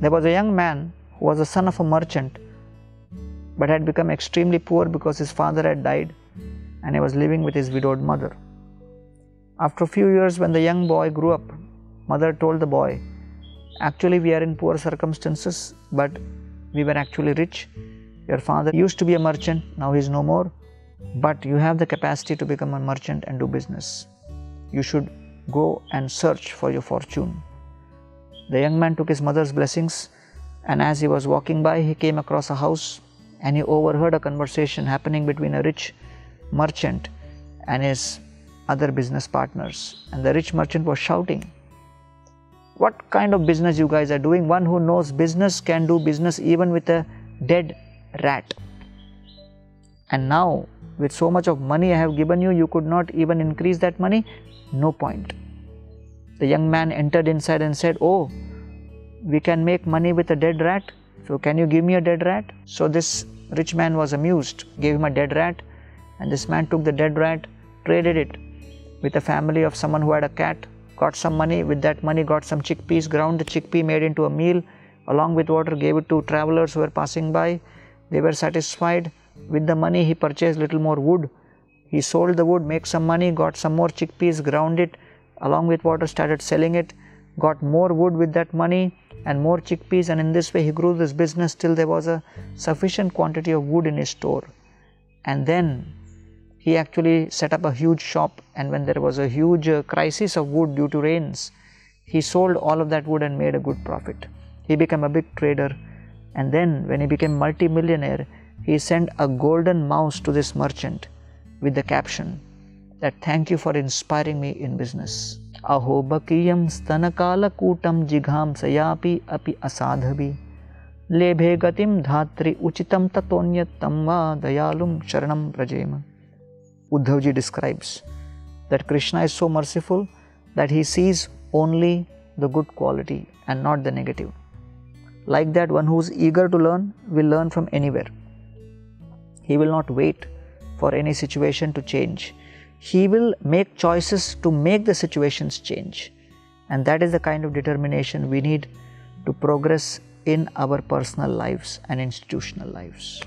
there was a young man who was the son of a merchant but had become extremely poor because his father had died and he was living with his widowed mother. After a few years, when the young boy grew up, mother told the boy, Actually, we are in poor circumstances, but we were actually rich. Your father used to be a merchant, now he is no more, but you have the capacity to become a merchant and do business. You should go and search for your fortune. The young man took his mother's blessings, and as he was walking by, he came across a house and he overheard a conversation happening between a rich merchant and his other business partners. And the rich merchant was shouting, What kind of business you guys are doing? One who knows business can do business even with a dead rat. And now, with so much of money I have given you, you could not even increase that money? No point. The young man entered inside and said, Oh, we can make money with a dead rat. So, can you give me a dead rat? So, this rich man was amused, gave him a dead rat, and this man took the dead rat, traded it with a family of someone who had a cat, got some money. With that money, got some chickpeas, ground the chickpea, made into a meal along with water, gave it to travelers who were passing by. They were satisfied. With the money, he purchased little more wood. He sold the wood, make some money, got some more chickpeas, ground it along with water, started selling it, got more wood with that money and more chickpeas. And in this way he grew this business till there was a sufficient quantity of wood in his store. And then he actually set up a huge shop. And when there was a huge uh, crisis of wood due to rains he sold all of that wood and made a good profit. He became a big trader. And then when he became multi-millionaire he sent a golden mouse to this merchant with the caption that thank you for inspiring me in business अहोबकीयं स्तनकालकूटं जिघांसयापि अपि असाधवि लेभे गतिं धात्री उचितं ततोन्यत्तं वा दयालुं शरणं व्रजेम Uddhavji describes that Krishna is so merciful that he sees only the good quality and not the negative. Like that, one who is eager to learn will learn from anywhere. He will not wait for any situation to change he will make choices to make the situations change. And that is the kind of determination we need to progress in our personal lives and institutional lives.